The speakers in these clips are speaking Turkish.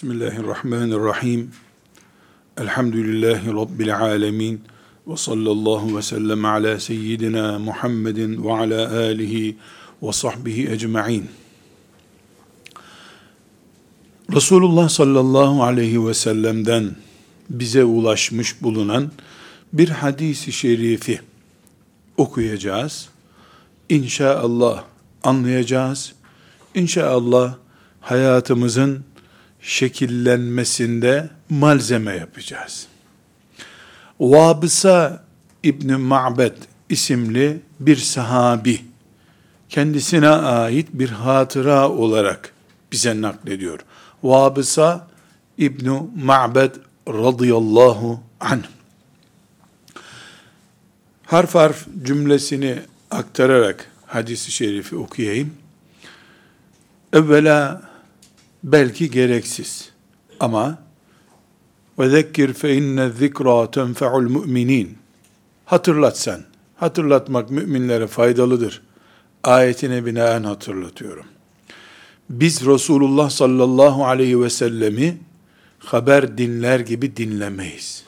Bismillahirrahmanirrahim. Elhamdülillahi Rabbil alemin. Ve sallallahu ve sellem ala seyyidina Muhammedin ve ala alihi ve sahbihi ecma'in. Resulullah sallallahu aleyhi ve sellem'den bize ulaşmış bulunan bir hadisi şerifi okuyacağız. İnşallah anlayacağız. İnşallah hayatımızın şekillenmesinde malzeme yapacağız. Vabısa İbni Ma'bed isimli bir sahabi kendisine ait bir hatıra olarak bize naklediyor. Vabısa İbni Ma'bed radıyallahu anh. Harf harf cümlesini aktararak hadisi şerifi okuyayım. Evvela belki gereksiz ama fe inne zikra tenfe'ul müminin hatırlat sen. Hatırlatmak müminlere faydalıdır. Ayetine binaen hatırlatıyorum. Biz Resulullah sallallahu aleyhi ve sellemi haber dinler gibi dinlemeyiz.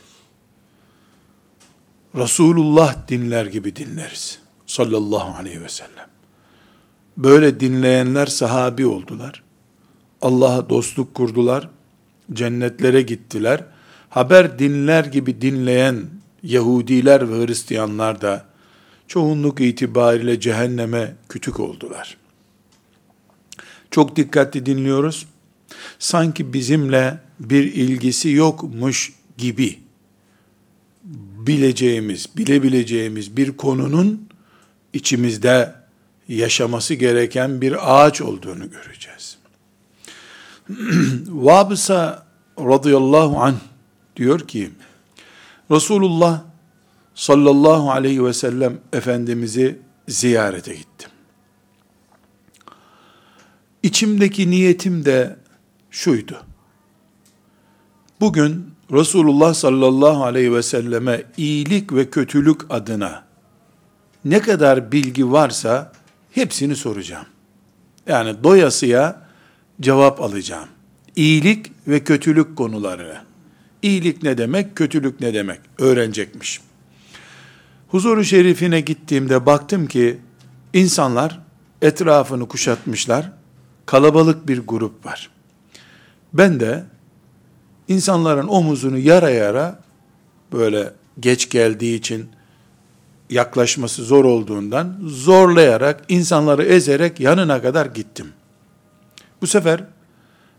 Resulullah dinler gibi dinleriz. Sallallahu aleyhi ve sellem. Böyle dinleyenler sahabi oldular. Allah'a dostluk kurdular. Cennetlere gittiler. Haber dinler gibi dinleyen Yahudiler ve Hristiyanlar da çoğunluk itibariyle cehenneme kütük oldular. Çok dikkatli dinliyoruz. Sanki bizimle bir ilgisi yokmuş gibi bileceğimiz, bilebileceğimiz bir konunun içimizde yaşaması gereken bir ağaç olduğunu göreceğiz. Vabısa radıyallahu anh diyor ki, Resulullah sallallahu aleyhi ve sellem Efendimiz'i ziyarete gittim. İçimdeki niyetim de şuydu. Bugün Resulullah sallallahu aleyhi ve selleme iyilik ve kötülük adına ne kadar bilgi varsa hepsini soracağım. Yani doyasıya cevap alacağım. İyilik ve kötülük konularını. İyilik ne demek, kötülük ne demek öğrenecekmiş. Huzuru şerifine gittiğimde baktım ki insanlar etrafını kuşatmışlar. Kalabalık bir grup var. Ben de insanların omuzunu yara yara böyle geç geldiği için yaklaşması zor olduğundan zorlayarak insanları ezerek yanına kadar gittim. Bu sefer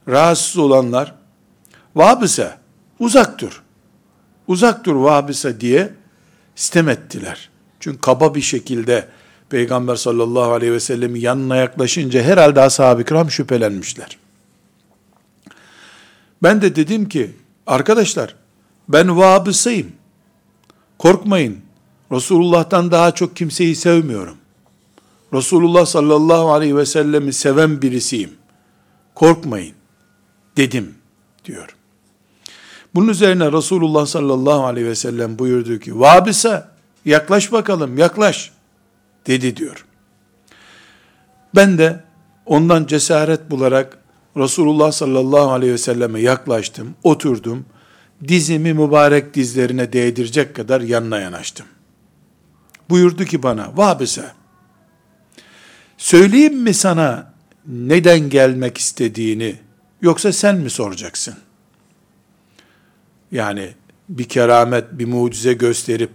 rahatsız olanlar Vabise uzak dur. Uzak dur Vabise diye sitem ettiler. Çünkü kaba bir şekilde Peygamber sallallahu aleyhi ve sellemin yanına yaklaşınca herhalde ashab-ı kiram şüphelenmişler. Ben de dedim ki, arkadaşlar ben Vabısayım. Korkmayın. Resulullah'tan daha çok kimseyi sevmiyorum. Resulullah sallallahu aleyhi ve sellemi seven birisiyim. Korkmayın dedim diyor. Bunun üzerine Resulullah sallallahu aleyhi ve sellem buyurdu ki, Vabise yaklaş bakalım yaklaş dedi diyor. Ben de ondan cesaret bularak Resulullah sallallahu aleyhi ve selleme yaklaştım, oturdum, dizimi mübarek dizlerine değdirecek kadar yanına yanaştım. Buyurdu ki bana, Vabise, söyleyeyim mi sana neden gelmek istediğini, yoksa sen mi soracaksın? Yani bir keramet, bir mucize gösterip,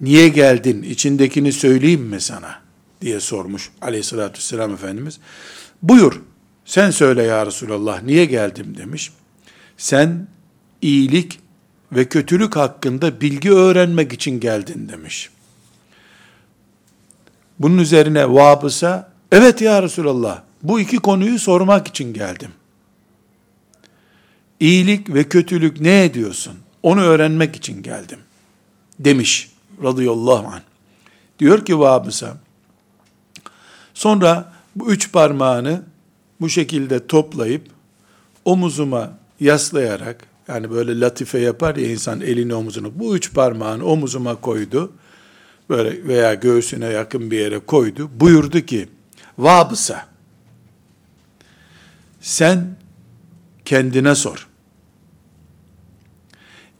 niye geldin, içindekini söyleyeyim mi sana? diye sormuş aleyhissalatü vesselam Efendimiz. Buyur, sen söyle ya Resulallah, niye geldim demiş. Sen iyilik ve kötülük hakkında bilgi öğrenmek için geldin demiş. Bunun üzerine Vabısa, evet ya Resulallah, bu iki konuyu sormak için geldim. İyilik ve kötülük ne ediyorsun? Onu öğrenmek için geldim. Demiş radıyallahu anh. Diyor ki Vabısa, sonra bu üç parmağını bu şekilde toplayıp omuzuma yaslayarak yani böyle latife yapar ya insan elini omuzunu bu üç parmağını omuzuma koydu böyle veya göğsüne yakın bir yere koydu buyurdu ki vabısa sen kendine sor.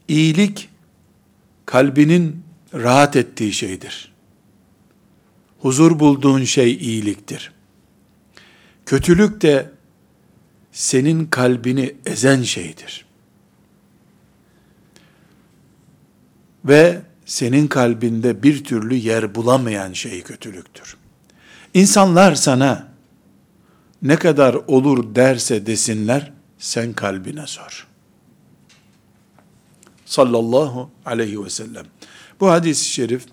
İyilik kalbinin rahat ettiği şeydir. Huzur bulduğun şey iyiliktir. Kötülük de senin kalbini ezen şeydir. Ve senin kalbinde bir türlü yer bulamayan şey kötülüktür. İnsanlar sana ne kadar olur derse desinler, sen kalbine sor. Sallallahu aleyhi ve sellem. Bu hadis-i şerif,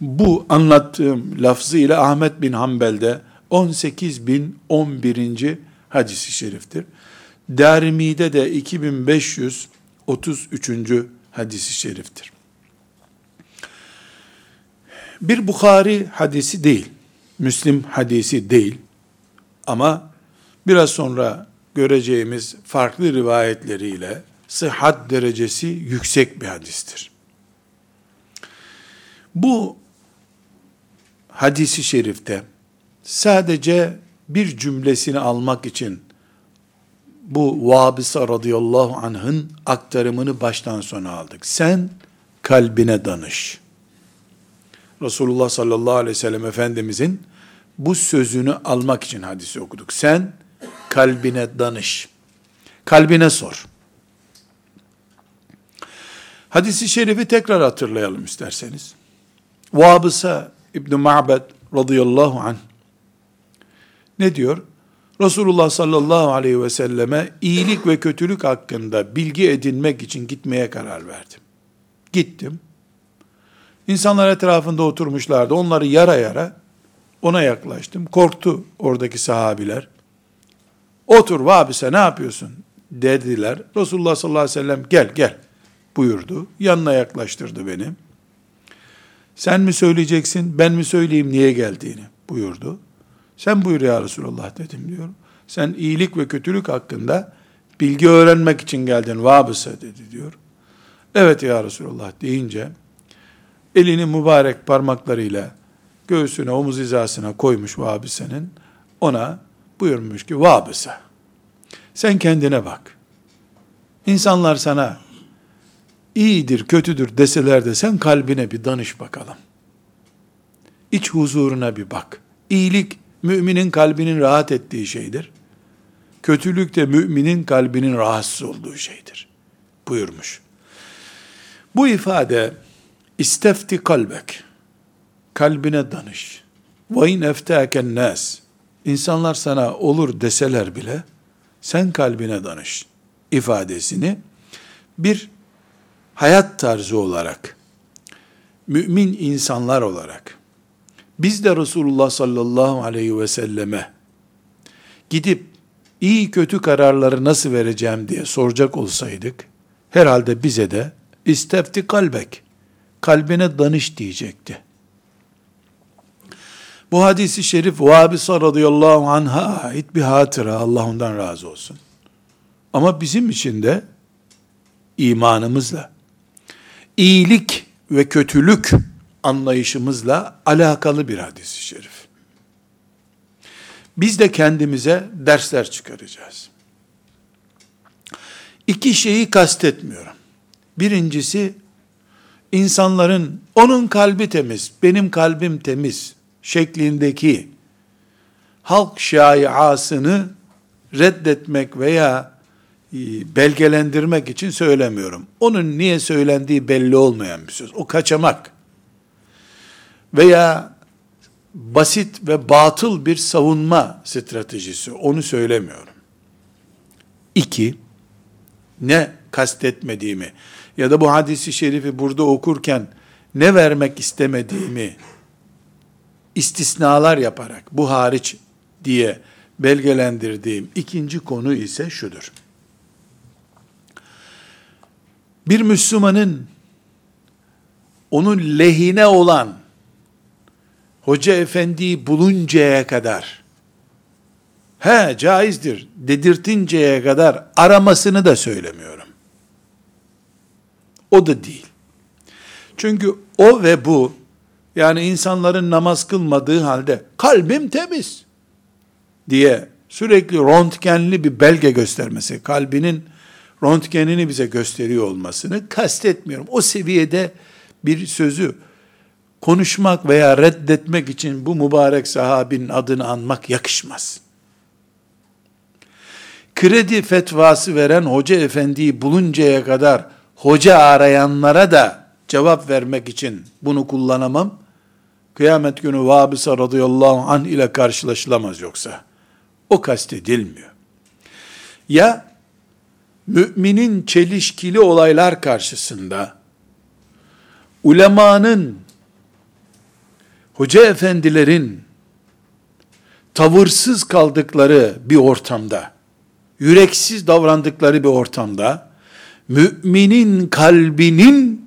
bu anlattığım lafzıyla Ahmet bin Hanbel'de 18.011. hadisi şeriftir. Darimi'de de 2533. hadisi şeriftir. Bir Bukhari hadisi değil, Müslim hadisi değil ama biraz sonra göreceğimiz farklı rivayetleriyle sıhhat derecesi yüksek bir hadistir. Bu hadisi şerifte sadece bir cümlesini almak için bu Vabisa radıyallahu anh'ın aktarımını baştan sona aldık. Sen kalbine danış. Resulullah sallallahu aleyhi ve sellem Efendimizin bu sözünü almak için hadisi okuduk. Sen kalbine danış. Kalbine sor. Hadisi şerifi tekrar hatırlayalım isterseniz. Vabısa İbn Ma'bed radıyallahu anh ne diyor? Resulullah sallallahu aleyhi ve selleme iyilik ve kötülük hakkında bilgi edinmek için gitmeye karar verdim. Gittim. İnsanlar etrafında oturmuşlardı. Onları yara yara ona yaklaştım. Korktu oradaki sahabiler. Otur vabise ne yapıyorsun? Dediler. Resulullah sallallahu aleyhi ve sellem gel gel buyurdu. Yanına yaklaştırdı beni. Sen mi söyleyeceksin, ben mi söyleyeyim niye geldiğini buyurdu. Sen buyur ya Resulallah dedim diyor. Sen iyilik ve kötülük hakkında bilgi öğrenmek için geldin vabısa dedi diyor. Evet ya Resulallah deyince elini mübarek parmaklarıyla göğsüne omuz hizasına koymuş vabısenin ona buyurmuş ki vabısa sen kendine bak. İnsanlar sana iyidir, kötüdür deseler de sen kalbine bir danış bakalım. İç huzuruna bir bak. İyilik müminin kalbinin rahat ettiği şeydir. Kötülük de müminin kalbinin rahatsız olduğu şeydir. Buyurmuş. Bu ifade istefti kalbek. Kalbine danış. Ve in eftâken nas. İnsanlar sana olur deseler bile sen kalbine danış ifadesini bir hayat tarzı olarak, mümin insanlar olarak, biz de Resulullah sallallahu aleyhi ve selleme gidip iyi kötü kararları nasıl vereceğim diye soracak olsaydık, herhalde bize de istefti kalbek, kalbine danış diyecekti. Bu hadisi şerif Vabisa radıyallahu anh'a ait bir hatıra, Allah ondan razı olsun. Ama bizim için de imanımızla, iyilik ve kötülük anlayışımızla alakalı bir hadis-i şerif. Biz de kendimize dersler çıkaracağız. İki şeyi kastetmiyorum. Birincisi, insanların onun kalbi temiz, benim kalbim temiz şeklindeki halk şaiasını reddetmek veya e, belgelendirmek için söylemiyorum. Onun niye söylendiği belli olmayan bir söz. O kaçamak. Veya basit ve batıl bir savunma stratejisi. Onu söylemiyorum. İki, ne kastetmediğimi ya da bu hadisi şerifi burada okurken ne vermek istemediğimi istisnalar yaparak bu hariç diye belgelendirdiğim ikinci konu ise şudur. bir Müslümanın onun lehine olan hoca efendiyi buluncaya kadar he caizdir dedirtinceye kadar aramasını da söylemiyorum. O da değil. Çünkü o ve bu yani insanların namaz kılmadığı halde kalbim temiz diye sürekli röntgenli bir belge göstermesi, kalbinin röntgenini bize gösteriyor olmasını kastetmiyorum. O seviyede bir sözü konuşmak veya reddetmek için bu mübarek sahabinin adını anmak yakışmaz. Kredi fetvası veren hoca efendiyi buluncaya kadar hoca arayanlara da cevap vermek için bunu kullanamam. Kıyamet günü Vabisa radıyallahu anh ile karşılaşılamaz yoksa. O kastedilmiyor. Ya müminin çelişkili olaylar karşısında ulemanın hoca efendilerin tavırsız kaldıkları bir ortamda, yüreksiz davrandıkları bir ortamda, müminin kalbinin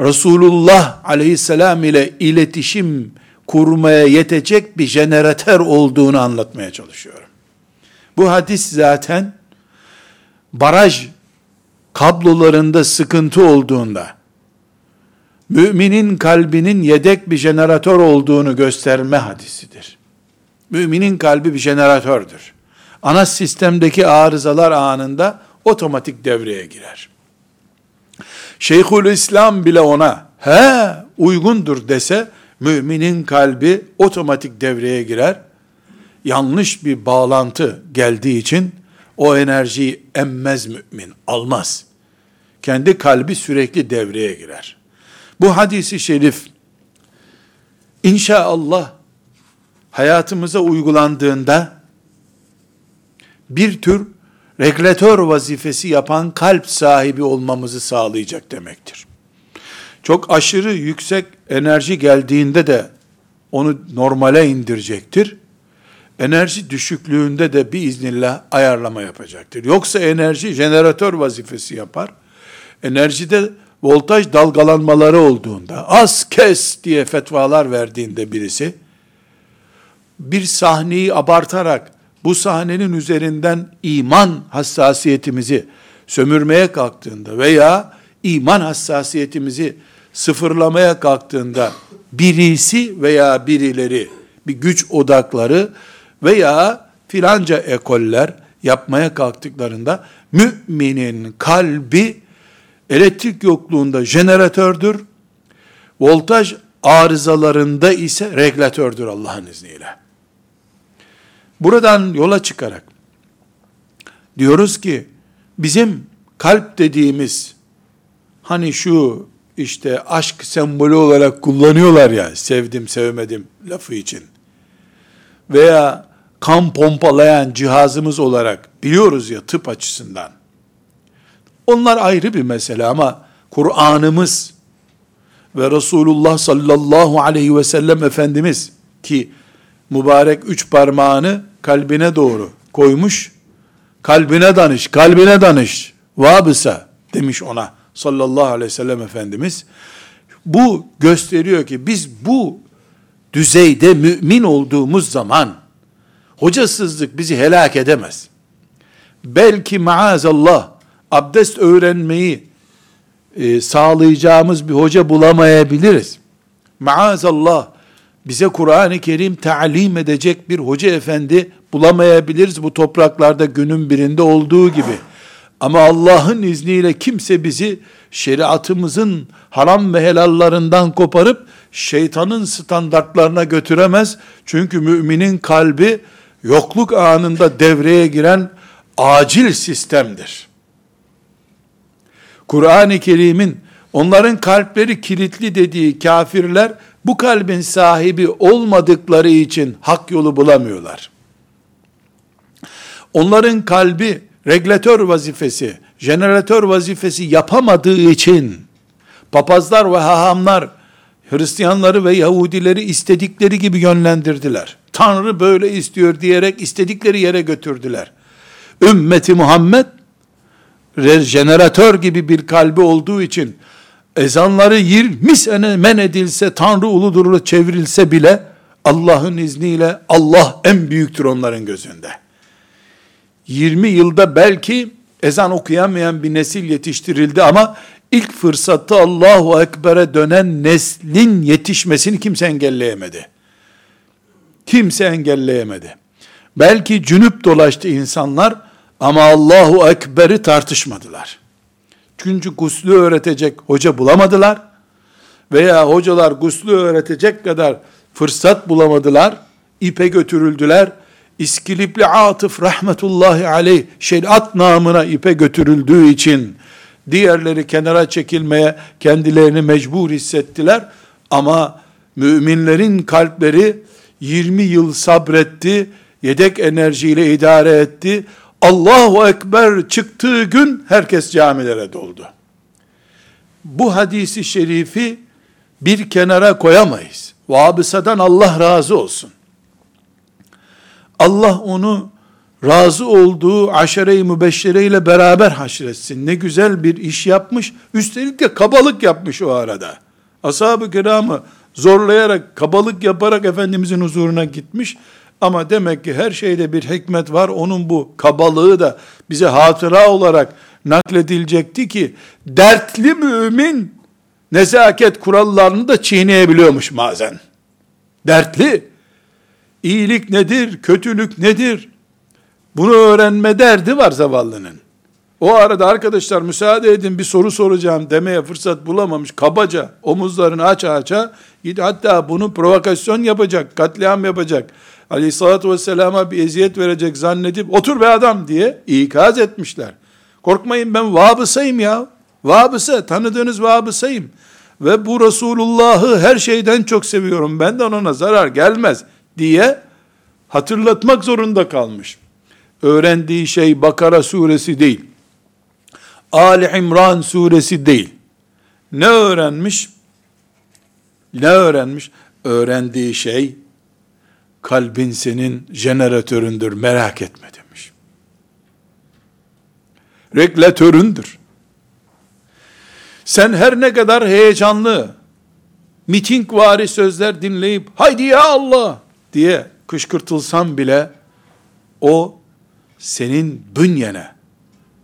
Resulullah aleyhisselam ile iletişim kurmaya yetecek bir jeneratör olduğunu anlatmaya çalışıyorum. Bu hadis zaten baraj kablolarında sıkıntı olduğunda, müminin kalbinin yedek bir jeneratör olduğunu gösterme hadisidir. Müminin kalbi bir jeneratördür. Ana sistemdeki arızalar anında otomatik devreye girer. Şeyhül İslam bile ona he uygundur dese müminin kalbi otomatik devreye girer. Yanlış bir bağlantı geldiği için o enerjiyi emmez mümin, almaz. Kendi kalbi sürekli devreye girer. Bu hadisi şerif inşallah hayatımıza uygulandığında bir tür regülatör vazifesi yapan kalp sahibi olmamızı sağlayacak demektir. Çok aşırı yüksek enerji geldiğinde de onu normale indirecektir. Enerji düşüklüğünde de bir iznillah ayarlama yapacaktır. Yoksa enerji jeneratör vazifesi yapar. Enerjide voltaj dalgalanmaları olduğunda, az kes diye fetvalar verdiğinde birisi, bir sahneyi abartarak, bu sahnenin üzerinden iman hassasiyetimizi sömürmeye kalktığında veya iman hassasiyetimizi sıfırlamaya kalktığında birisi veya birileri, bir güç odakları veya filanca ekoller yapmaya kalktıklarında müminin kalbi elektrik yokluğunda jeneratördür, voltaj arızalarında ise regülatördür Allah'ın izniyle. Buradan yola çıkarak diyoruz ki bizim kalp dediğimiz hani şu işte aşk sembolü olarak kullanıyorlar ya sevdim sevmedim lafı için. Veya kan pompalayan cihazımız olarak biliyoruz ya tıp açısından. Onlar ayrı bir mesele ama Kur'an'ımız ve Resulullah sallallahu aleyhi ve sellem Efendimiz ki mübarek üç parmağını kalbine doğru koymuş, kalbine danış, kalbine danış, vabısa demiş ona sallallahu aleyhi ve sellem Efendimiz. Bu gösteriyor ki biz bu düzeyde mümin olduğumuz zaman hocasızlık bizi helak edemez. Belki maazallah abdest öğrenmeyi e, sağlayacağımız bir hoca bulamayabiliriz. Maazallah bize Kur'an-ı Kerim talim edecek bir hoca efendi bulamayabiliriz bu topraklarda günün birinde olduğu gibi. Ama Allah'ın izniyle kimse bizi şeriatımızın haram ve helallarından koparıp şeytanın standartlarına götüremez. Çünkü müminin kalbi yokluk anında devreye giren acil sistemdir. Kur'an-ı Kerim'in onların kalpleri kilitli dediği kafirler bu kalbin sahibi olmadıkları için hak yolu bulamıyorlar. Onların kalbi regülatör vazifesi, jeneratör vazifesi yapamadığı için papazlar ve hahamlar Hristiyanları ve Yahudileri istedikleri gibi yönlendirdiler. Tanrı böyle istiyor diyerek istedikleri yere götürdüler. Ümmeti Muhammed jeneratör gibi bir kalbi olduğu için ezanları 20 sene men edilse, Tanrı uludur çevrilse bile Allah'ın izniyle Allah en büyüktür onların gözünde. 20 yılda belki ezan okuyamayan bir nesil yetiştirildi ama ilk fırsatta Allahu Ekber'e dönen neslin yetişmesini kimse engelleyemedi. Kimse engelleyemedi. Belki cünüp dolaştı insanlar ama Allahu Ekber'i tartışmadılar. Çünkü guslü öğretecek hoca bulamadılar. Veya hocalar guslü öğretecek kadar fırsat bulamadılar. İpe götürüldüler. İskilipli Atıf rahmetullahi aleyh şeriat namına ipe götürüldüğü için diğerleri kenara çekilmeye kendilerini mecbur hissettiler. Ama müminlerin kalpleri 20 yıl sabretti, yedek enerjiyle idare etti. Allahu Ekber çıktığı gün herkes camilere doldu. Bu hadisi şerifi bir kenara koyamayız. Vabısadan Allah razı olsun. Allah onu razı olduğu aşere-i mübeşşere beraber haşretsin. Ne güzel bir iş yapmış. Üstelik de kabalık yapmış o arada. Ashab-ı kiramı zorlayarak, kabalık yaparak Efendimizin huzuruna gitmiş. Ama demek ki her şeyde bir hikmet var. Onun bu kabalığı da bize hatıra olarak nakledilecekti ki dertli mümin nezaket kurallarını da çiğneyebiliyormuş bazen. Dertli. İyilik nedir, kötülük nedir? Bunu öğrenme derdi var zavallının. O arada arkadaşlar müsaade edin bir soru soracağım demeye fırsat bulamamış. Kabaca omuzlarını aç aça hatta bunu provokasyon yapacak, katliam yapacak. Aleyhissalatü vesselama bir eziyet verecek zannedip otur be adam diye ikaz etmişler. Korkmayın ben vabısayım ya. Vabısa tanıdığınız vabısayım. Ve bu Resulullah'ı her şeyden çok seviyorum. Benden ona zarar gelmez diye hatırlatmak zorunda kalmış. Öğrendiği şey Bakara suresi değil. Ali İmran suresi değil. Ne öğrenmiş? Ne öğrenmiş? Öğrendiği şey kalbin senin jeneratöründür merak etme demiş. Reklatöründür. Sen her ne kadar heyecanlı, miting vari sözler dinleyip haydi ya Allah diye kışkırtılsan bile o senin bünyene,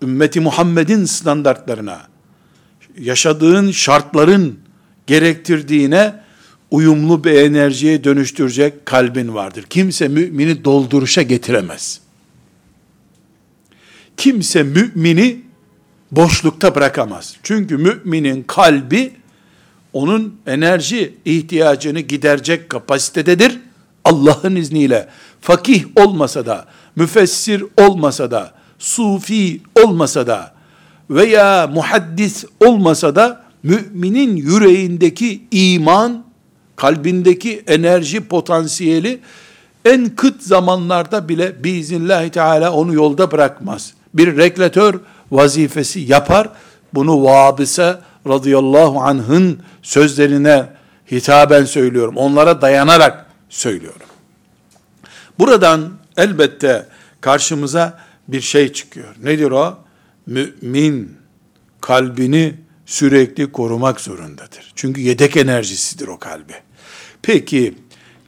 ümmeti Muhammed'in standartlarına, yaşadığın şartların gerektirdiğine uyumlu bir enerjiye dönüştürecek kalbin vardır. Kimse mümini dolduruşa getiremez. Kimse mümini boşlukta bırakamaz. Çünkü müminin kalbi onun enerji ihtiyacını giderecek kapasitededir. Allah'ın izniyle fakih olmasa da, müfessir olmasa da, sufi olmasa da veya muhaddis olmasa da müminin yüreğindeki iman, kalbindeki enerji potansiyeli en kıt zamanlarda bile biiznillahü teala onu yolda bırakmaz. Bir reklatör vazifesi yapar. Bunu Vabise radıyallahu anh'ın sözlerine hitaben söylüyorum. Onlara dayanarak söylüyorum. Buradan elbette karşımıza bir şey çıkıyor. Nedir o? Mümin kalbini sürekli korumak zorundadır. Çünkü yedek enerjisidir o kalbi. Peki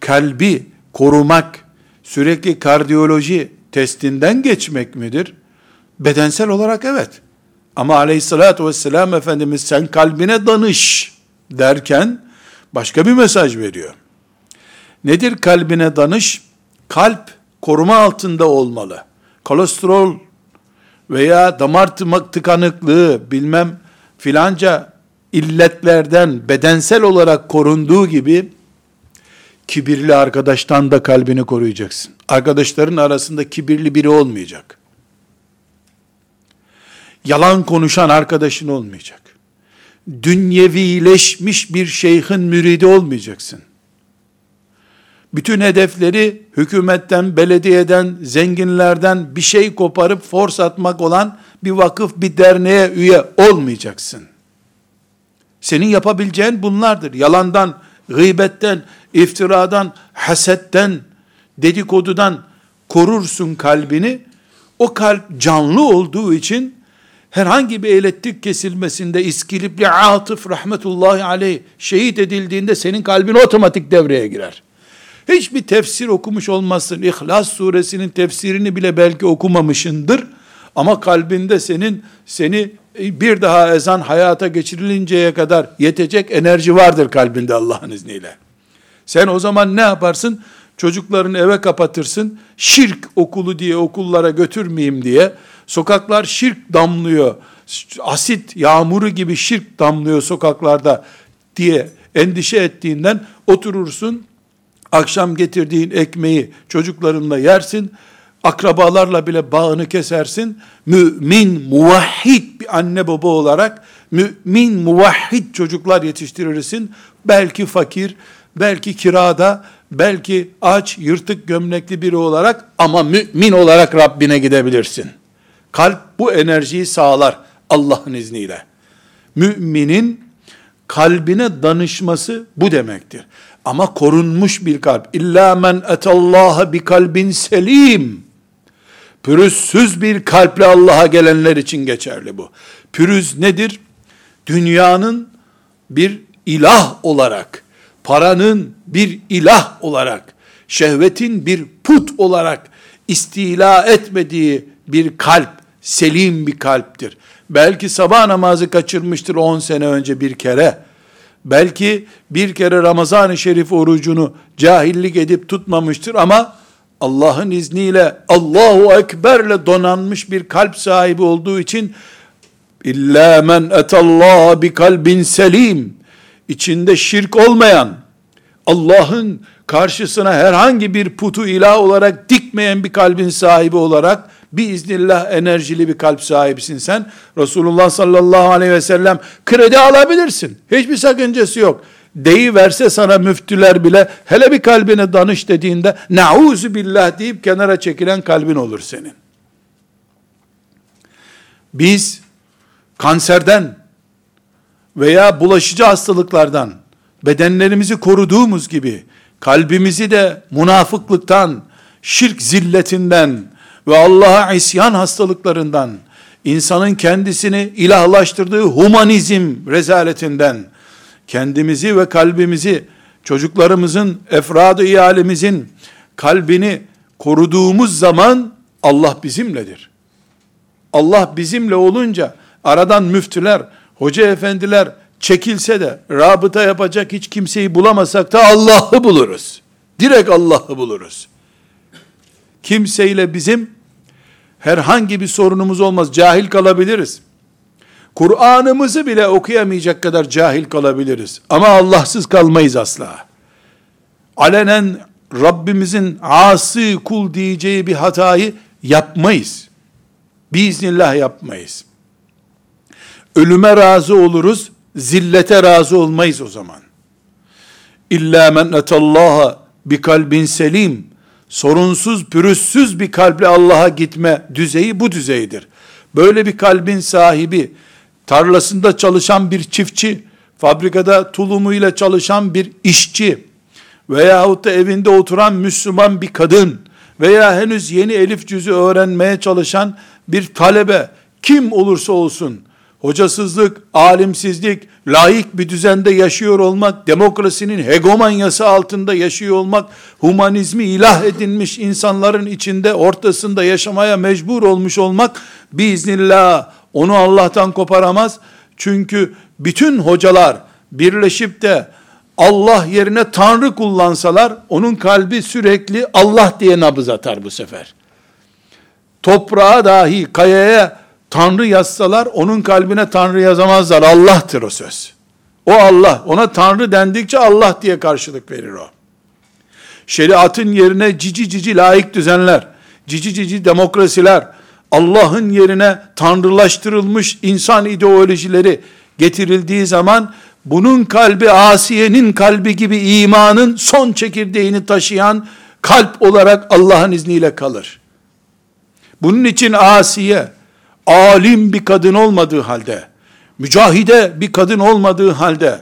kalbi korumak sürekli kardiyoloji testinden geçmek midir? Bedensel olarak evet. Ama aleyhissalatü vesselam Efendimiz sen kalbine danış derken başka bir mesaj veriyor. Nedir kalbine danış? Kalp koruma altında olmalı. Kolesterol veya damar tıkanıklığı bilmem filanca illetlerden bedensel olarak korunduğu gibi kibirli arkadaştan da kalbini koruyacaksın. Arkadaşların arasında kibirli biri olmayacak. Yalan konuşan arkadaşın olmayacak. Dünyevileşmiş bir şeyhin müridi olmayacaksın bütün hedefleri hükümetten, belediyeden, zenginlerden bir şey koparıp force atmak olan bir vakıf, bir derneğe üye olmayacaksın. Senin yapabileceğin bunlardır. Yalandan, gıybetten, iftiradan, hasetten, dedikodudan korursun kalbini. O kalp canlı olduğu için herhangi bir elektrik kesilmesinde İskilipli Atıf rahmetullahi aleyh şehit edildiğinde senin kalbin otomatik devreye girer. Hiçbir tefsir okumuş olmazsın. İhlas suresinin tefsirini bile belki okumamışındır. Ama kalbinde senin seni bir daha ezan hayata geçirilinceye kadar yetecek enerji vardır kalbinde Allah'ın izniyle. Sen o zaman ne yaparsın? çocuklarını eve kapatırsın, şirk okulu diye okullara götürmeyeyim diye, sokaklar şirk damlıyor, asit yağmuru gibi şirk damlıyor sokaklarda diye endişe ettiğinden oturursun, akşam getirdiğin ekmeği çocuklarınla yersin, akrabalarla bile bağını kesersin, mümin, muvahhid bir anne baba olarak, mümin, muvahhid çocuklar yetiştirirsin, belki fakir, belki kirada, belki aç, yırtık gömlekli biri olarak ama mümin olarak Rabbine gidebilirsin. Kalp bu enerjiyi sağlar Allah'ın izniyle. Müminin kalbine danışması bu demektir. Ama korunmuş bir kalp. İlla men etallaha bi kalbin selim. Pürüzsüz bir kalple Allah'a gelenler için geçerli bu. Pürüz nedir? Dünyanın bir ilah olarak, paranın bir ilah olarak, şehvetin bir put olarak istila etmediği bir kalp, selim bir kalptir. Belki sabah namazı kaçırmıştır 10 sene önce bir kere. Belki bir kere Ramazan-ı Şerif orucunu cahillik edip tutmamıştır ama Allah'ın izniyle Allahu Ekber'le donanmış bir kalp sahibi olduğu için İlla men etallaha bi kalbin selim içinde şirk olmayan Allah'ın karşısına herhangi bir putu ilah olarak dikmeyen bir kalbin sahibi olarak biiznillah enerjili bir kalp sahibisin sen. Resulullah sallallahu aleyhi ve sellem kredi alabilirsin. Hiçbir sakıncası yok. Deyi verse sana müftüler bile hele bir kalbine danış dediğinde nauzu billah deyip kenara çekilen kalbin olur senin. Biz kanserden veya bulaşıcı hastalıklardan bedenlerimizi koruduğumuz gibi kalbimizi de münafıklıktan, şirk zilletinden ve Allah'a isyan hastalıklarından, insanın kendisini ilahlaştırdığı humanizm rezaletinden, kendimizi ve kalbimizi, çocuklarımızın, efradı iyalimizin kalbini koruduğumuz zaman Allah bizimledir. Allah bizimle olunca aradan müftüler, hoca efendiler çekilse de rabıta yapacak hiç kimseyi bulamasak da Allah'ı buluruz. Direkt Allah'ı buluruz. Kimseyle bizim herhangi bir sorunumuz olmaz. Cahil kalabiliriz. Kur'an'ımızı bile okuyamayacak kadar cahil kalabiliriz. Ama Allahsız kalmayız asla. Alenen Rabbimizin asi kul diyeceği bir hatayı yapmayız. Biiznillah yapmayız. Ölüme razı oluruz, zillete razı olmayız o zaman. İlla men etallaha bi kalbin selim. Sorunsuz, pürüzsüz bir kalple Allah'a gitme düzeyi bu düzeydir. Böyle bir kalbin sahibi, tarlasında çalışan bir çiftçi, fabrikada tulumuyla çalışan bir işçi veyahut da evinde oturan Müslüman bir kadın veya henüz yeni elif cüzü öğrenmeye çalışan bir talebe kim olursa olsun hocasızlık, alimsizlik, laik bir düzende yaşıyor olmak, demokrasinin hegemonyası altında yaşıyor olmak, humanizmi ilah edinmiş insanların içinde, ortasında yaşamaya mecbur olmuş olmak, biiznillah onu Allah'tan koparamaz. Çünkü bütün hocalar birleşip de Allah yerine Tanrı kullansalar, onun kalbi sürekli Allah diye nabız atar bu sefer. Toprağa dahi, kayaya Tanrı yazsalar, onun kalbine Tanrı yazamazlar. Allah'tır o söz. O Allah. Ona Tanrı dendikçe Allah diye karşılık verir o. Şeriatın yerine cici cici layık düzenler, cici cici demokrasiler, Allah'ın yerine tanrılaştırılmış insan ideolojileri getirildiği zaman bunun kalbi Asiye'nin kalbi gibi imanın son çekirdeğini taşıyan kalp olarak Allah'ın izniyle kalır. Bunun için Asiye alim bir kadın olmadığı halde, mücahide bir kadın olmadığı halde,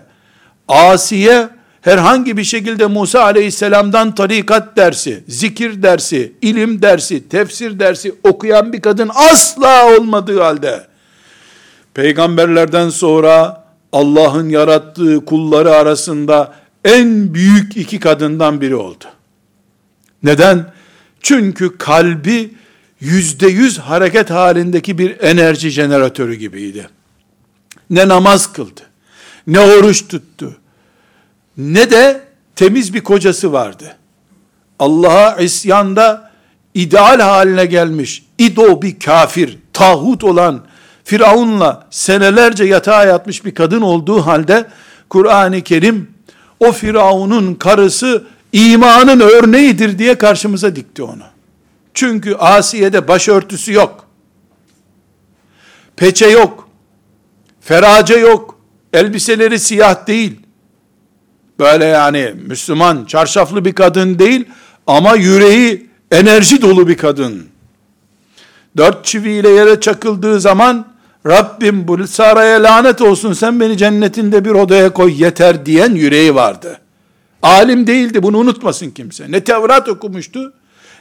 Asiye herhangi bir şekilde Musa aleyhisselamdan tarikat dersi, zikir dersi, ilim dersi, tefsir dersi okuyan bir kadın asla olmadığı halde, peygamberlerden sonra Allah'ın yarattığı kulları arasında en büyük iki kadından biri oldu. Neden? Çünkü kalbi yüzde yüz hareket halindeki bir enerji jeneratörü gibiydi. Ne namaz kıldı, ne oruç tuttu, ne de temiz bir kocası vardı. Allah'a isyanda ideal haline gelmiş, ido bir kafir, tağut olan Firavun'la senelerce yatağa yatmış bir kadın olduğu halde Kur'an-ı Kerim o Firavun'un karısı imanın örneğidir diye karşımıza dikti onu. Çünkü Asiye'de başörtüsü yok. Peçe yok. Ferace yok. Elbiseleri siyah değil. Böyle yani Müslüman, çarşaflı bir kadın değil ama yüreği enerji dolu bir kadın. Dört çiviyle yere çakıldığı zaman Rabbim bu saraya lanet olsun sen beni cennetinde bir odaya koy yeter diyen yüreği vardı. Alim değildi bunu unutmasın kimse. Ne Tevrat okumuştu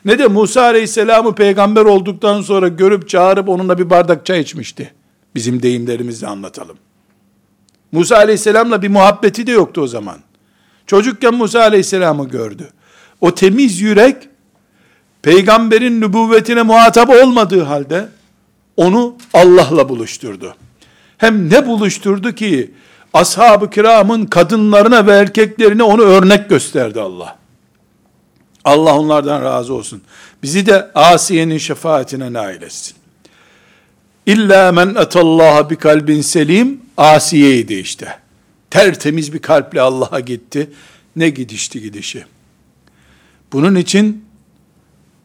ne de Musa Aleyhisselam'ı peygamber olduktan sonra görüp çağırıp onunla bir bardak çay içmişti. Bizim deyimlerimizle anlatalım. Musa Aleyhisselam'la bir muhabbeti de yoktu o zaman. Çocukken Musa Aleyhisselam'ı gördü. O temiz yürek peygamberin nübüvvetine muhatap olmadığı halde onu Allah'la buluşturdu. Hem ne buluşturdu ki ashab-ı kiramın kadınlarına ve erkeklerine onu örnek gösterdi Allah. Allah onlardan razı olsun. Bizi de Asiye'nin şefaatine nail etsin. İlla men etallaha bir kalbin selim Asiye'ydi işte. Tertemiz bir kalple Allah'a gitti. Ne gidişti gidişi. Bunun için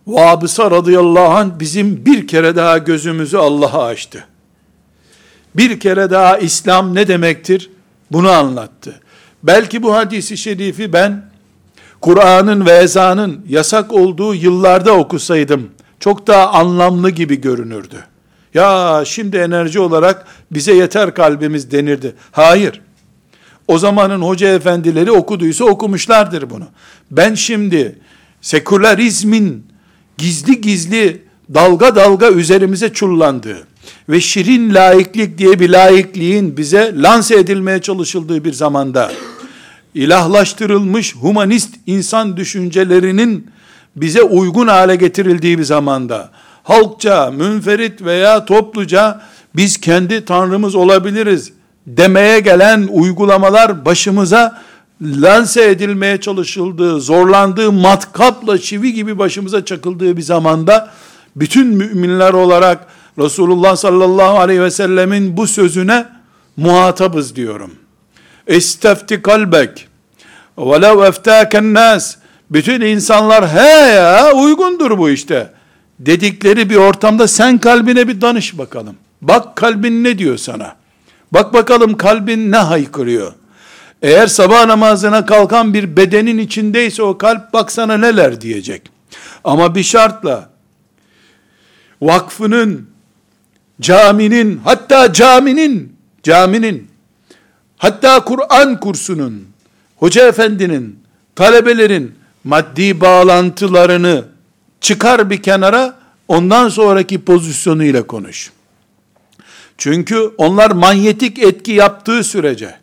Vabısa radıyallahu anh bizim bir kere daha gözümüzü Allah'a açtı. Bir kere daha İslam ne demektir? Bunu anlattı. Belki bu hadisi şerifi ben Kur'an'ın ve ezanın yasak olduğu yıllarda okusaydım çok daha anlamlı gibi görünürdü. Ya şimdi enerji olarak bize yeter kalbimiz denirdi. Hayır. O zamanın hoca efendileri okuduysa okumuşlardır bunu. Ben şimdi sekülerizmin gizli gizli dalga dalga üzerimize çullandığı ve şirin laiklik diye bir laikliğin bize lanse edilmeye çalışıldığı bir zamanda ilahlaştırılmış humanist insan düşüncelerinin bize uygun hale getirildiği bir zamanda halkça, münferit veya topluca biz kendi tanrımız olabiliriz demeye gelen uygulamalar başımıza lanse edilmeye çalışıldığı, zorlandığı matkapla çivi gibi başımıza çakıldığı bir zamanda bütün müminler olarak Resulullah sallallahu aleyhi ve sellemin bu sözüne muhatabız diyorum. İstefti kalbek velev eftâken nas bütün insanlar he ya uygundur bu işte dedikleri bir ortamda sen kalbine bir danış bakalım. Bak kalbin ne diyor sana. Bak bakalım kalbin ne haykırıyor. Eğer sabah namazına kalkan bir bedenin içindeyse o kalp baksana neler diyecek. Ama bir şartla vakfının, caminin, hatta caminin, caminin, hatta Kur'an kursunun, hoca efendinin, talebelerin maddi bağlantılarını çıkar bir kenara, ondan sonraki pozisyonuyla konuş. Çünkü onlar manyetik etki yaptığı sürece,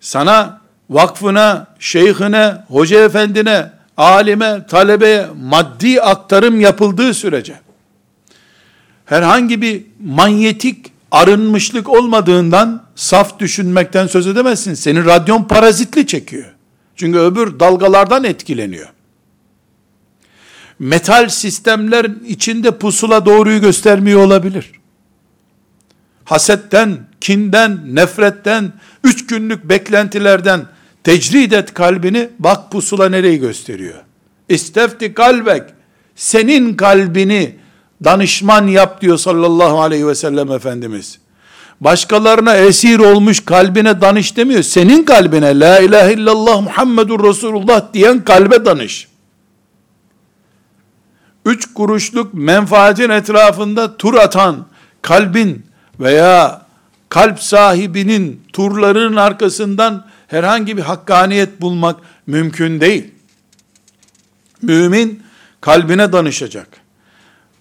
sana, vakfına, şeyhine, hoca efendine, alime, talebeye maddi aktarım yapıldığı sürece, herhangi bir manyetik arınmışlık olmadığından saf düşünmekten söz edemezsin. Senin radyon parazitli çekiyor. Çünkü öbür dalgalardan etkileniyor. Metal sistemler içinde pusula doğruyu göstermiyor olabilir. Hasetten, kinden, nefretten, üç günlük beklentilerden tecrid et kalbini, bak pusula nereyi gösteriyor. İstefti kalbek, senin kalbini danışman yap diyor sallallahu aleyhi ve sellem Efendimiz. Başkalarına esir olmuş kalbine danış demiyor. Senin kalbine la ilahe illallah Muhammedur Resulullah diyen kalbe danış. Üç kuruşluk menfaatin etrafında tur atan kalbin veya kalp sahibinin turlarının arkasından herhangi bir hakkaniyet bulmak mümkün değil. Mümin kalbine danışacak.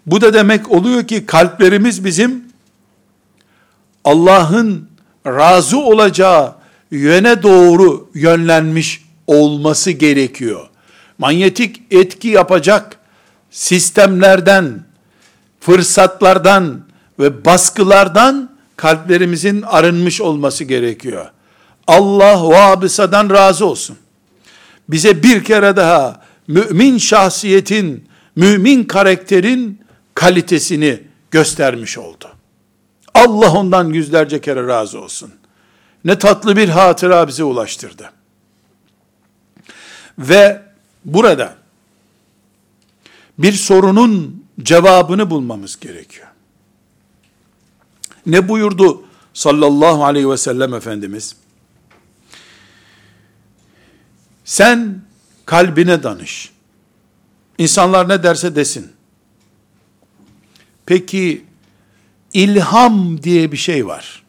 Bu da demek oluyor ki kalplerimiz bizim Allah'ın razı olacağı yöne doğru yönlenmiş olması gerekiyor. Manyetik etki yapacak sistemlerden, fırsatlardan ve baskılardan kalplerimizin arınmış olması gerekiyor. Allah vabısadan razı olsun. Bize bir kere daha mümin şahsiyetin, mümin karakterin kalitesini göstermiş oldu. Allah ondan yüzlerce kere razı olsun. Ne tatlı bir hatıra bize ulaştırdı. Ve burada bir sorunun cevabını bulmamız gerekiyor. Ne buyurdu sallallahu aleyhi ve sellem Efendimiz? Sen kalbine danış. İnsanlar ne derse desin. Peki ilham diye bir şey var.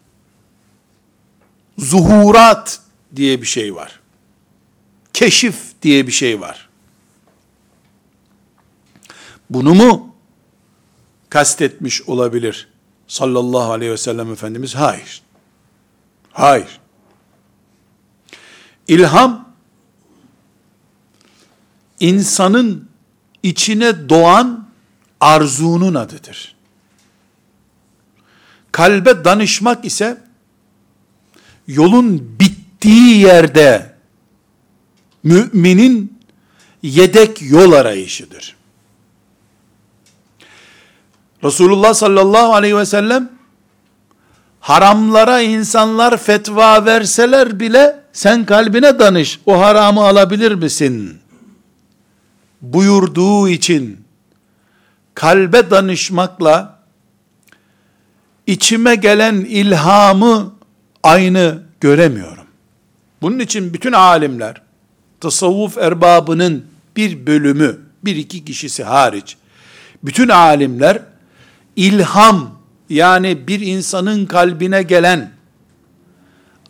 Zuhurat diye bir şey var. Keşif diye bir şey var. Bunu mu kastetmiş olabilir sallallahu aleyhi ve sellem Efendimiz? Hayır. Hayır. İlham, insanın içine doğan arzunun adıdır. Kalbe danışmak ise, yolun bittiği yerde, müminin yedek yol arayışıdır. Resulullah sallallahu aleyhi ve sellem haramlara insanlar fetva verseler bile sen kalbine danış o haramı alabilir misin? buyurduğu için kalbe danışmakla içime gelen ilhamı aynı göremiyorum. Bunun için bütün alimler tasavvuf erbabının bir bölümü, bir iki kişisi hariç bütün alimler ilham yani bir insanın kalbine gelen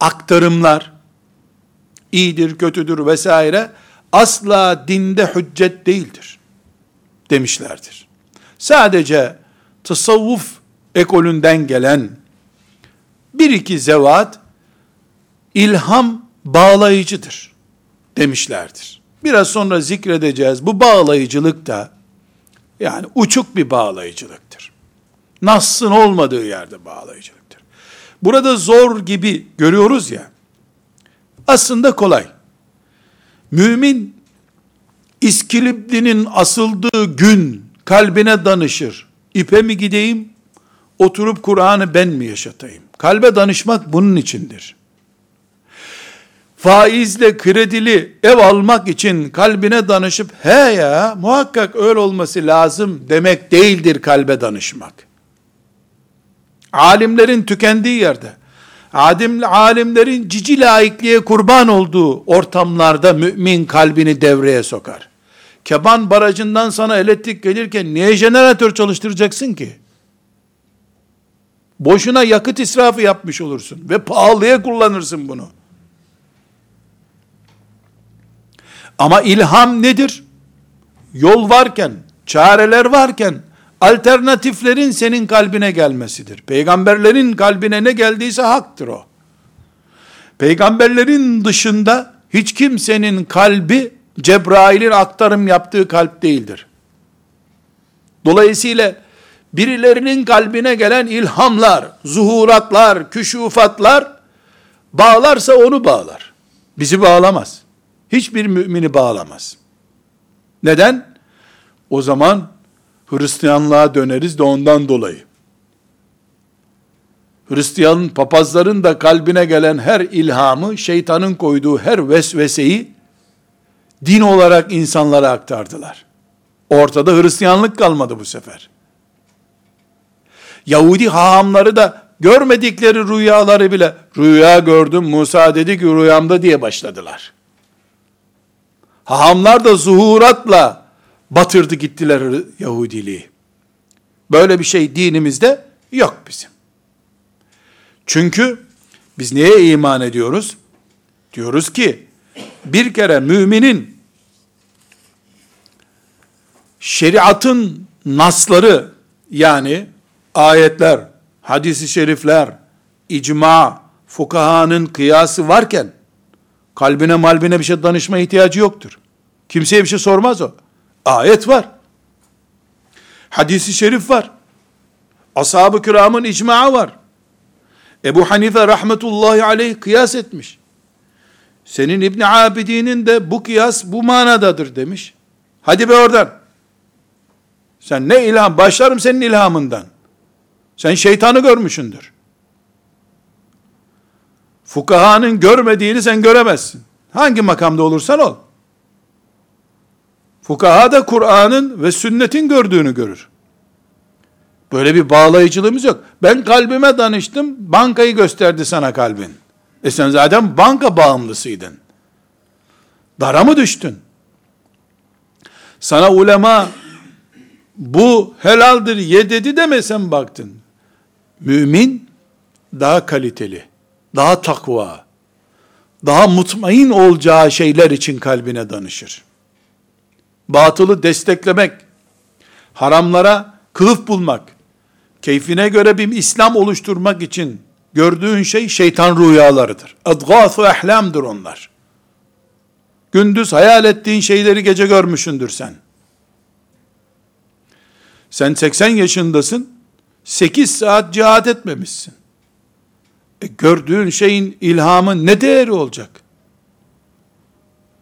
aktarımlar iyidir, kötüdür vesaire asla dinde hüccet değildir demişlerdir. Sadece tasavvuf ekolünden gelen bir iki zevat ilham bağlayıcıdır demişlerdir. Biraz sonra zikredeceğiz. Bu bağlayıcılık da yani uçuk bir bağlayıcılıktır. Nas'ın olmadığı yerde bağlayıcılıktır. Burada zor gibi görüyoruz ya, aslında kolay. Mümin, İskilipli'nin asıldığı gün kalbine danışır. İpe mi gideyim, oturup Kur'an'ı ben mi yaşatayım? Kalbe danışmak bunun içindir. Faizle kredili ev almak için kalbine danışıp he ya muhakkak öyle olması lazım demek değildir kalbe danışmak. Alimlerin tükendiği yerde, adim, alimlerin cici laikliğe kurban olduğu ortamlarda mümin kalbini devreye sokar. Keban barajından sana elektrik gelirken niye jeneratör çalıştıracaksın ki? Boşuna yakıt israfı yapmış olursun ve pahalıya kullanırsın bunu. Ama ilham nedir? Yol varken, çareler varken, alternatiflerin senin kalbine gelmesidir. Peygamberlerin kalbine ne geldiyse haktır o. Peygamberlerin dışında hiç kimsenin kalbi Cebrail'in aktarım yaptığı kalp değildir. Dolayısıyla birilerinin kalbine gelen ilhamlar, zuhuratlar, küşufatlar bağlarsa onu bağlar. Bizi bağlamaz. Hiçbir mümini bağlamaz. Neden? O zaman Hristiyanlığa döneriz de ondan dolayı. Hristiyan papazların da kalbine gelen her ilhamı, şeytanın koyduğu her vesveseyi din olarak insanlara aktardılar. Ortada Hristiyanlık kalmadı bu sefer. Yahudi hahamları da görmedikleri rüyaları bile rüya gördüm Musa dedi ki rüyamda diye başladılar. Hahamlar da zuhuratla batırdı gittiler Yahudiliği. Böyle bir şey dinimizde yok bizim. Çünkü biz neye iman ediyoruz? Diyoruz ki bir kere müminin şeriatın nasları yani ayetler, hadisi şerifler, icma, fukahanın kıyası varken kalbine malbine bir şey danışma ihtiyacı yoktur. Kimseye bir şey sormaz o. Ayet var. Hadisi şerif var. Ashab-ı kiramın icmaı var. Ebu Hanife rahmetullahi aleyh kıyas etmiş. Senin İbni Abidin'in de bu kıyas bu manadadır demiş. Hadi be oradan. Sen ne ilham? Başlarım senin ilhamından. Sen şeytanı görmüşündür. Fukahanın görmediğini sen göremezsin. Hangi makamda olursan ol. Fukaha da Kur'an'ın ve sünnetin gördüğünü görür. Böyle bir bağlayıcılığımız yok. Ben kalbime danıştım, bankayı gösterdi sana kalbin. E sen zaten banka bağımlısıydın. Dara mı düştün? Sana ulema bu helaldir ye dedi de mi sen baktın? Mümin daha kaliteli, daha takva, daha mutmain olacağı şeyler için kalbine danışır. Batılı desteklemek, haramlara kılıf bulmak, keyfine göre bir İslam oluşturmak için gördüğün şey şeytan rüyalarıdır. Adgâfu ehlamdır onlar. Gündüz hayal ettiğin şeyleri gece görmüşündür sen. Sen 80 yaşındasın, 8 saat cihat etmemişsin. E gördüğün şeyin ilhamı ne değeri olacak?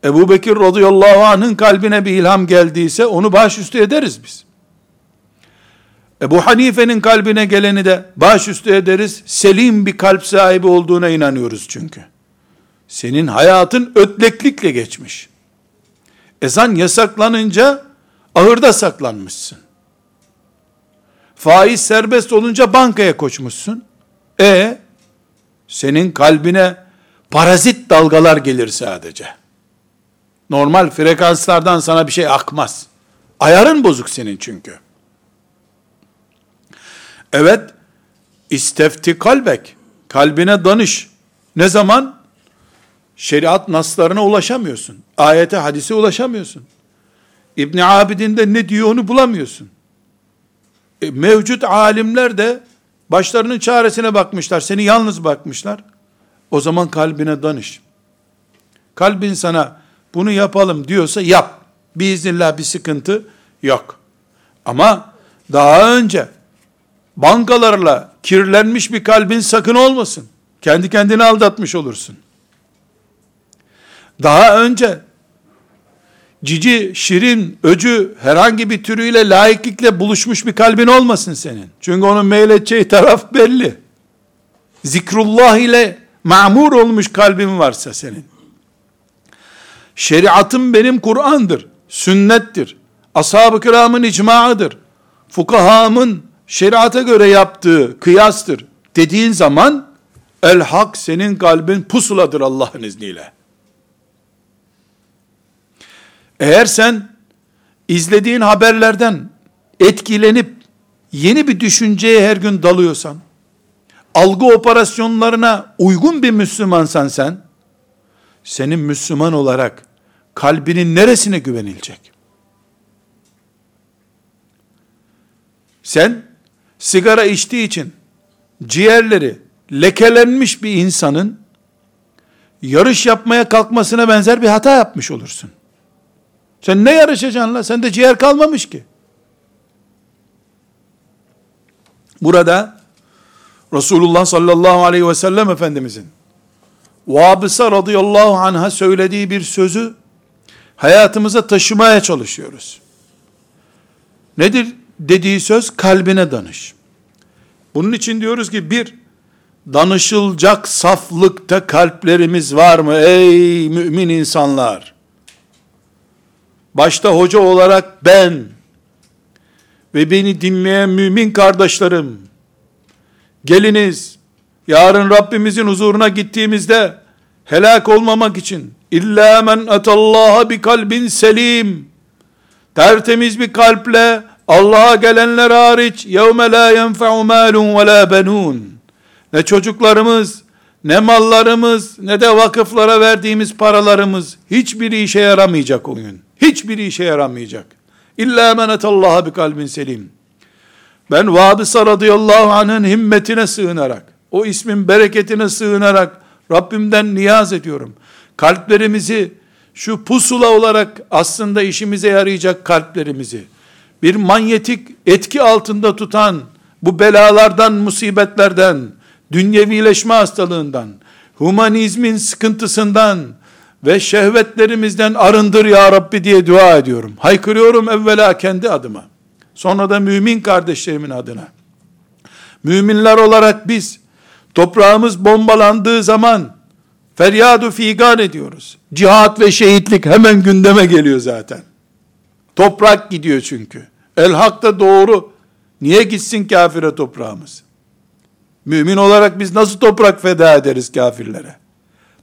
Ebu Bekir radıyallahu anh'ın kalbine bir ilham geldiyse onu başüstü ederiz biz. Ebu Hanife'nin kalbine geleni de başüstü ederiz. Selim bir kalp sahibi olduğuna inanıyoruz çünkü. Senin hayatın ötleklikle geçmiş. Ezan yasaklanınca ahırda saklanmışsın. Faiz serbest olunca bankaya koşmuşsun. E senin kalbine parazit dalgalar gelir sadece. Normal frekanslardan sana bir şey akmaz. Ayarın bozuk senin çünkü. Evet, istefti kalbek. Kalbine danış. Ne zaman? Şeriat naslarına ulaşamıyorsun. Ayete, hadise ulaşamıyorsun. İbni Abidin de ne diyor onu bulamıyorsun. E, mevcut alimler de başlarının çaresine bakmışlar. Seni yalnız bakmışlar. O zaman kalbine danış. Kalbin sana bunu yapalım diyorsa yap. Biiznillah bir sıkıntı yok. Ama daha önce bankalarla kirlenmiş bir kalbin sakın olmasın. Kendi kendini aldatmış olursun. Daha önce cici, şirin, öcü herhangi bir türüyle laiklikle buluşmuş bir kalbin olmasın senin. Çünkü onun meyledeceği taraf belli. Zikrullah ile mamur olmuş kalbin varsa senin. Şeriatım benim Kur'an'dır, sünnettir. Ashab-ı kiramın icmaıdır. Fukahamın şeriata göre yaptığı kıyastır dediğin zaman el hak senin kalbin pusuladır Allah'ın izniyle. Eğer sen izlediğin haberlerden etkilenip yeni bir düşünceye her gün dalıyorsan, algı operasyonlarına uygun bir Müslümansan sen, senin Müslüman olarak kalbinin neresine güvenilecek? Sen sigara içtiği için ciğerleri lekelenmiş bir insanın yarış yapmaya kalkmasına benzer bir hata yapmış olursun. Sen ne yarışacaksın la? Sende ciğer kalmamış ki. Burada Resulullah sallallahu aleyhi ve sellem Efendimizin Vabısa radıyallahu anh'a söylediği bir sözü hayatımıza taşımaya çalışıyoruz. Nedir dediği söz? Kalbine danış. Bunun için diyoruz ki bir, danışılacak saflıkta kalplerimiz var mı ey mümin insanlar? Başta hoca olarak ben ve beni dinleyen mümin kardeşlerim, geliniz, yarın Rabbimizin huzuruna gittiğimizde, helak olmamak için, illa men atallaha bi kalbin selim, tertemiz bir kalple, Allah'a gelenler hariç, yevme la yenfe'u malun ve la benun, ne çocuklarımız, ne mallarımız, ne de vakıflara verdiğimiz paralarımız, hiçbiri işe yaramayacak o gün. Hiçbiri işe yaramayacak. İlla men etallaha bi kalbin selim. Ben Vabısa radıyallahu anh'ın himmetine sığınarak, o ismin bereketine sığınarak Rabbimden niyaz ediyorum. Kalplerimizi şu pusula olarak aslında işimize yarayacak kalplerimizi bir manyetik etki altında tutan bu belalardan, musibetlerden, dünyevileşme hastalığından, humanizmin sıkıntısından, ve şehvetlerimizden arındır ya Rabbi diye dua ediyorum. Haykırıyorum evvela kendi adıma. Sonra da mümin kardeşlerimin adına. Müminler olarak biz toprağımız bombalandığı zaman feryadu figan ediyoruz. Cihat ve şehitlik hemen gündeme geliyor zaten. Toprak gidiyor çünkü. El hak da doğru. Niye gitsin kafire toprağımız? Mümin olarak biz nasıl toprak feda ederiz kafirlere?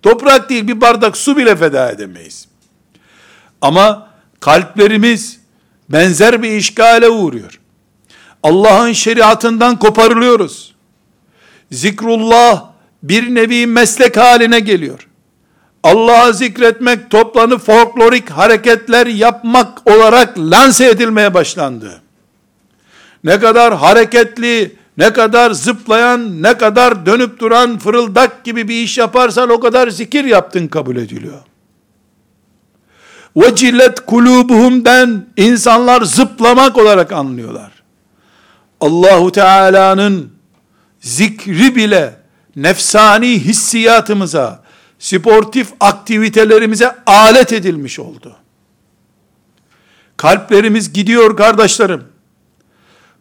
Toprak değil bir bardak su bile feda edemeyiz. Ama kalplerimiz benzer bir işgale uğruyor. Allah'ın şeriatından koparılıyoruz. Zikrullah bir nevi meslek haline geliyor. Allah'ı zikretmek toplanıp folklorik hareketler yapmak olarak lanse edilmeye başlandı. Ne kadar hareketli, ne kadar zıplayan, ne kadar dönüp duran fırıldak gibi bir iş yaparsan o kadar zikir yaptın kabul ediliyor. Vecilet kulubuhumden insanlar zıplamak olarak anlıyorlar. Allahu Teala'nın zikri bile nefsani hissiyatımıza, sportif aktivitelerimize alet edilmiş oldu. Kalplerimiz gidiyor kardeşlerim.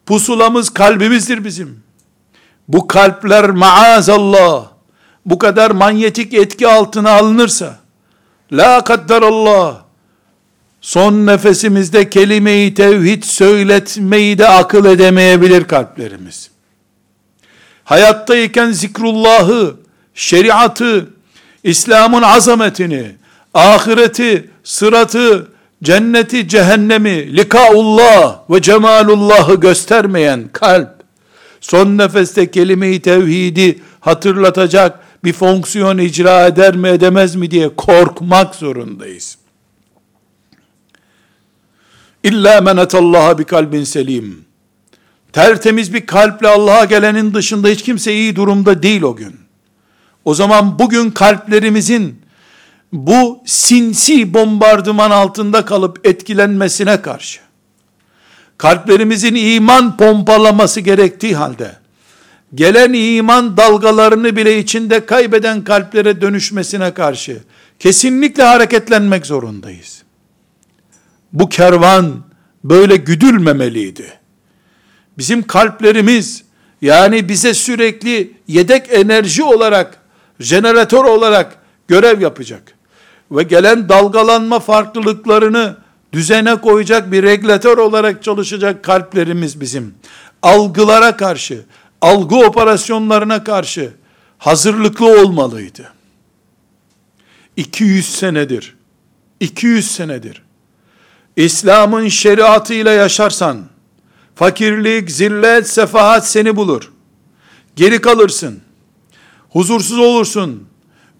Pusulamız kalbimizdir bizim. Bu kalpler maazallah bu kadar manyetik etki altına alınırsa la kadderallah son nefesimizde kelime-i tevhid söyletmeyi de akıl edemeyebilir kalplerimiz. Hayattayken zikrullahı, şeriatı, İslam'ın azametini, ahireti, sıratı, cenneti, cehennemi, likaullah ve cemalullahı göstermeyen kalp, son nefeste kelime-i tevhidi hatırlatacak bir fonksiyon icra eder mi edemez mi diye korkmak zorundayız. İlla men etallaha bi kalbin selim. Tertemiz bir kalple Allah'a gelenin dışında hiç kimse iyi durumda değil o gün. O zaman bugün kalplerimizin bu sinsi bombardıman altında kalıp etkilenmesine karşı, kalplerimizin iman pompalaması gerektiği halde, gelen iman dalgalarını bile içinde kaybeden kalplere dönüşmesine karşı, kesinlikle hareketlenmek zorundayız. Bu kervan böyle güdülmemeliydi. Bizim kalplerimiz, yani bize sürekli yedek enerji olarak, jeneratör olarak görev yapacak ve gelen dalgalanma farklılıklarını düzene koyacak bir regülatör olarak çalışacak kalplerimiz bizim. Algılara karşı, algı operasyonlarına karşı hazırlıklı olmalıydı. 200 senedir, 200 senedir İslam'ın şeriatıyla yaşarsan, fakirlik, zillet, sefahat seni bulur. Geri kalırsın. Huzursuz olursun.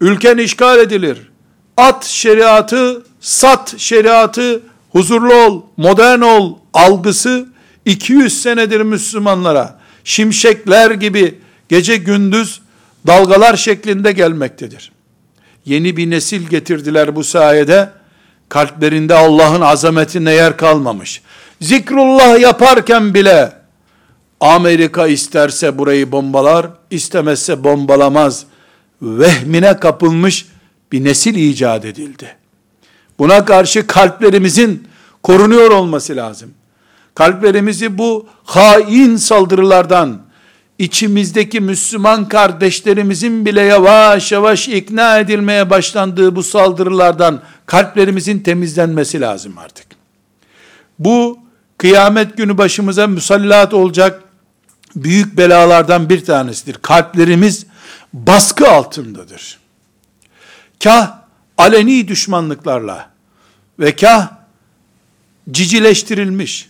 Ülken işgal edilir at şeriatı, sat şeriatı, huzurlu ol, modern ol algısı 200 senedir Müslümanlara şimşekler gibi gece gündüz dalgalar şeklinde gelmektedir. Yeni bir nesil getirdiler bu sayede. Kalplerinde Allah'ın azametine yer kalmamış. Zikrullah yaparken bile Amerika isterse burayı bombalar, istemezse bombalamaz. Vehmine kapılmış bir nesil icat edildi. Buna karşı kalplerimizin korunuyor olması lazım. Kalplerimizi bu hain saldırılardan, içimizdeki Müslüman kardeşlerimizin bile yavaş yavaş ikna edilmeye başlandığı bu saldırılardan kalplerimizin temizlenmesi lazım artık. Bu kıyamet günü başımıza musallat olacak büyük belalardan bir tanesidir. Kalplerimiz baskı altındadır kah aleni düşmanlıklarla ve kah cicileştirilmiş,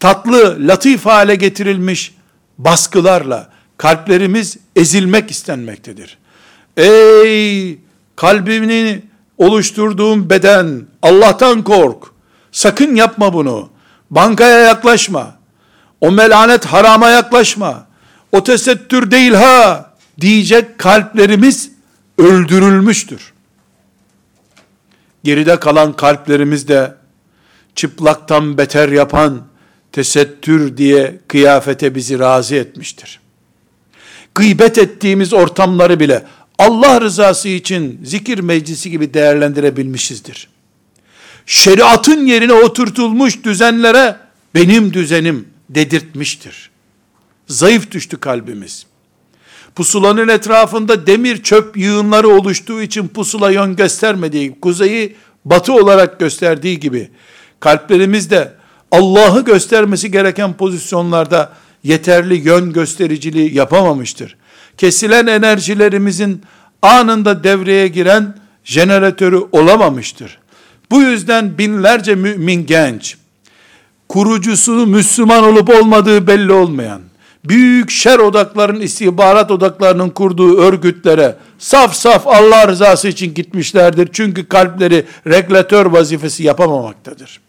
tatlı, latif hale getirilmiş baskılarla kalplerimiz ezilmek istenmektedir. Ey kalbini oluşturduğum beden, Allah'tan kork. Sakın yapma bunu. Bankaya yaklaşma. O melanet harama yaklaşma. O tesettür değil ha diyecek kalplerimiz öldürülmüştür. Geride kalan kalplerimiz de çıplaktan beter yapan tesettür diye kıyafete bizi razı etmiştir. Gıybet ettiğimiz ortamları bile Allah rızası için zikir meclisi gibi değerlendirebilmişizdir. Şeriatın yerine oturtulmuş düzenlere benim düzenim dedirtmiştir. Zayıf düştü kalbimiz. Pusulanın etrafında demir çöp yığınları oluştuğu için pusula yön göstermediği, kuzeyi batı olarak gösterdiği gibi kalplerimizde Allah'ı göstermesi gereken pozisyonlarda yeterli yön göstericiliği yapamamıştır. Kesilen enerjilerimizin anında devreye giren jeneratörü olamamıştır. Bu yüzden binlerce mümin genç, kurucusu Müslüman olup olmadığı belli olmayan, büyük şer odaklarının, istihbarat odaklarının kurduğu örgütlere saf saf Allah rızası için gitmişlerdir. Çünkü kalpleri regülatör vazifesi yapamamaktadır.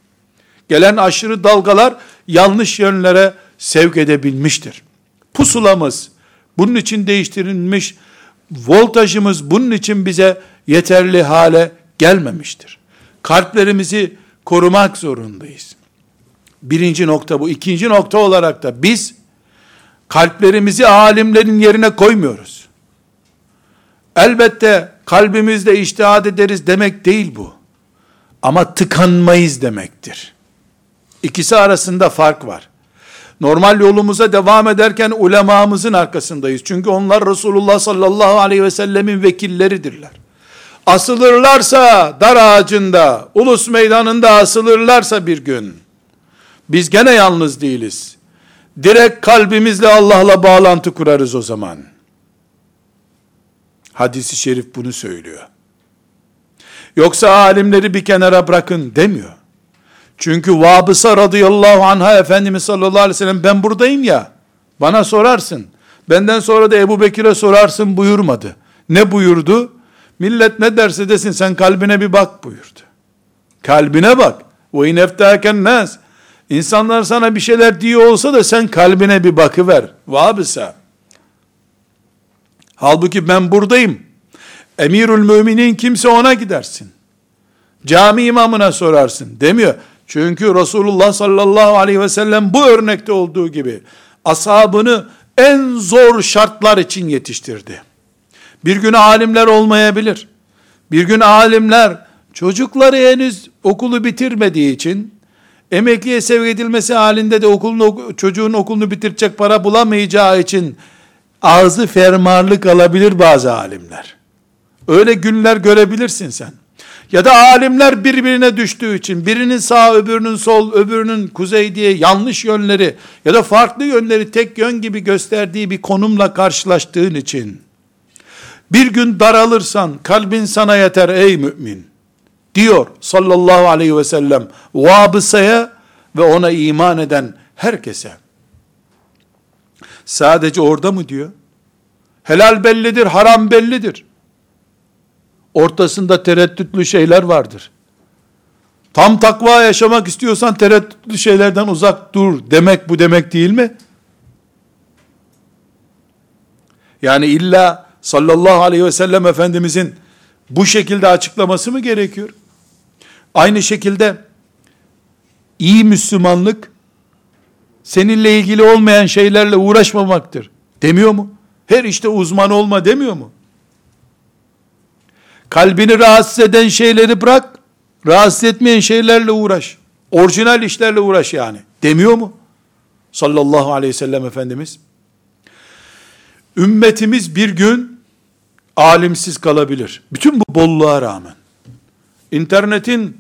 Gelen aşırı dalgalar yanlış yönlere sevk edebilmiştir. Pusulamız bunun için değiştirilmiş, voltajımız bunun için bize yeterli hale gelmemiştir. Kalplerimizi korumak zorundayız. Birinci nokta bu. İkinci nokta olarak da biz kalplerimizi alimlerin yerine koymuyoruz. Elbette kalbimizde iştihad ederiz demek değil bu. Ama tıkanmayız demektir. İkisi arasında fark var. Normal yolumuza devam ederken ulemamızın arkasındayız. Çünkü onlar Resulullah sallallahu aleyhi ve sellemin vekilleridirler. Asılırlarsa dar ağacında, ulus meydanında asılırlarsa bir gün, biz gene yalnız değiliz. Direkt kalbimizle Allah'la bağlantı kurarız o zaman. Hadisi şerif bunu söylüyor. Yoksa alimleri bir kenara bırakın demiyor. Çünkü Vabısa radıyallahu anha Efendimiz sallallahu aleyhi ve sellem ben buradayım ya bana sorarsın. Benden sonra da Ebu Bekir'e sorarsın buyurmadı. Ne buyurdu? Millet ne derse desin sen kalbine bir bak buyurdu. Kalbine bak. Ve ineftâken nas. İnsanlar sana bir şeyler diyor olsa da sen kalbine bir bakıver. Vabısa. Halbuki ben buradayım. Emirül müminin kimse ona gidersin. Cami imamına sorarsın. Demiyor. Çünkü Resulullah sallallahu aleyhi ve sellem bu örnekte olduğu gibi ashabını en zor şartlar için yetiştirdi. Bir gün alimler olmayabilir. Bir gün alimler çocukları henüz okulu bitirmediği için emekliye sevk edilmesi halinde de okulunu, çocuğun okulunu bitirecek para bulamayacağı için ağzı fermarlık alabilir bazı alimler. Öyle günler görebilirsin sen. Ya da alimler birbirine düştüğü için birinin sağ öbürünün sol öbürünün kuzey diye yanlış yönleri ya da farklı yönleri tek yön gibi gösterdiği bir konumla karşılaştığın için bir gün daralırsan kalbin sana yeter ey mümin diyor sallallahu aleyhi ve sellem vabısaya ve ona iman eden herkese. Sadece orada mı diyor? Helal bellidir, haram bellidir ortasında tereddütlü şeyler vardır. Tam takva yaşamak istiyorsan tereddütlü şeylerden uzak dur demek bu demek değil mi? Yani illa sallallahu aleyhi ve sellem Efendimizin bu şekilde açıklaması mı gerekiyor? Aynı şekilde iyi Müslümanlık seninle ilgili olmayan şeylerle uğraşmamaktır. Demiyor mu? Her işte uzman olma demiyor mu? Kalbini rahatsız eden şeyleri bırak, rahatsız etmeyen şeylerle uğraş. Orijinal işlerle uğraş yani. Demiyor mu? Sallallahu aleyhi ve sellem Efendimiz. Ümmetimiz bir gün alimsiz kalabilir. Bütün bu bolluğa rağmen. İnternetin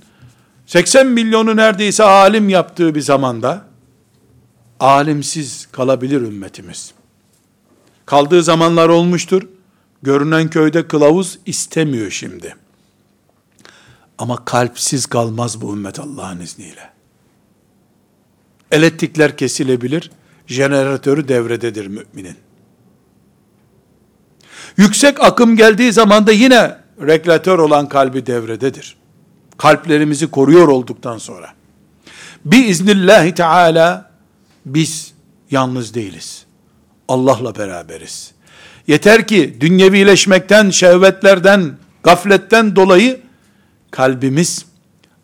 80 milyonu neredeyse alim yaptığı bir zamanda alimsiz kalabilir ümmetimiz. Kaldığı zamanlar olmuştur. Görünen köyde kılavuz istemiyor şimdi. Ama kalpsiz kalmaz bu ümmet Allah'ın izniyle. Elektrikler kesilebilir, jeneratörü devrededir müminin. Yüksek akım geldiği zaman da yine regülatör olan kalbi devrededir. Kalplerimizi koruyor olduktan sonra. Biiznillahü Teala biz yalnız değiliz. Allah'la beraberiz. Yeter ki dünyevileşmekten, şehvetlerden, gafletten dolayı kalbimiz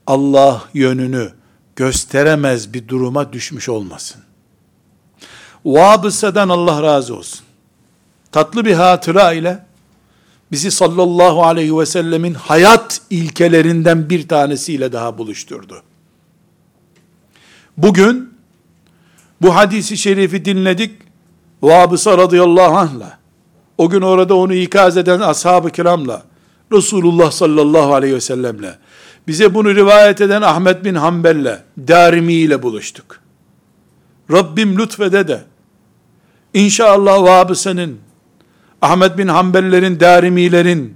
Allah yönünü gösteremez bir duruma düşmüş olmasın. Vabısa'dan Allah razı olsun. Tatlı bir hatıra ile bizi sallallahu aleyhi ve sellemin hayat ilkelerinden bir tanesiyle daha buluşturdu. Bugün bu hadisi şerifi dinledik. Vabısa radıyallahu anh'la, o gün orada onu ikaz eden ashab-ı kiramla, Resulullah sallallahu aleyhi ve sellemle, bize bunu rivayet eden Ahmet bin Hanbel'le, Darimi ile buluştuk. Rabbim lütfede de, inşallah Vabısa'nın, Ahmet bin Hanbellerin, Darimilerin,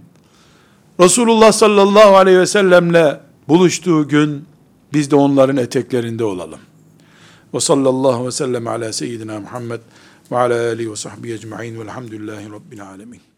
Resulullah sallallahu aleyhi ve sellemle buluştuğu gün, biz de onların eteklerinde olalım. Ve sallallahu ve sellem ala seyyidina Muhammed ve ala alihi ve sahbihi ecma'in velhamdülillahi rabbil alemin.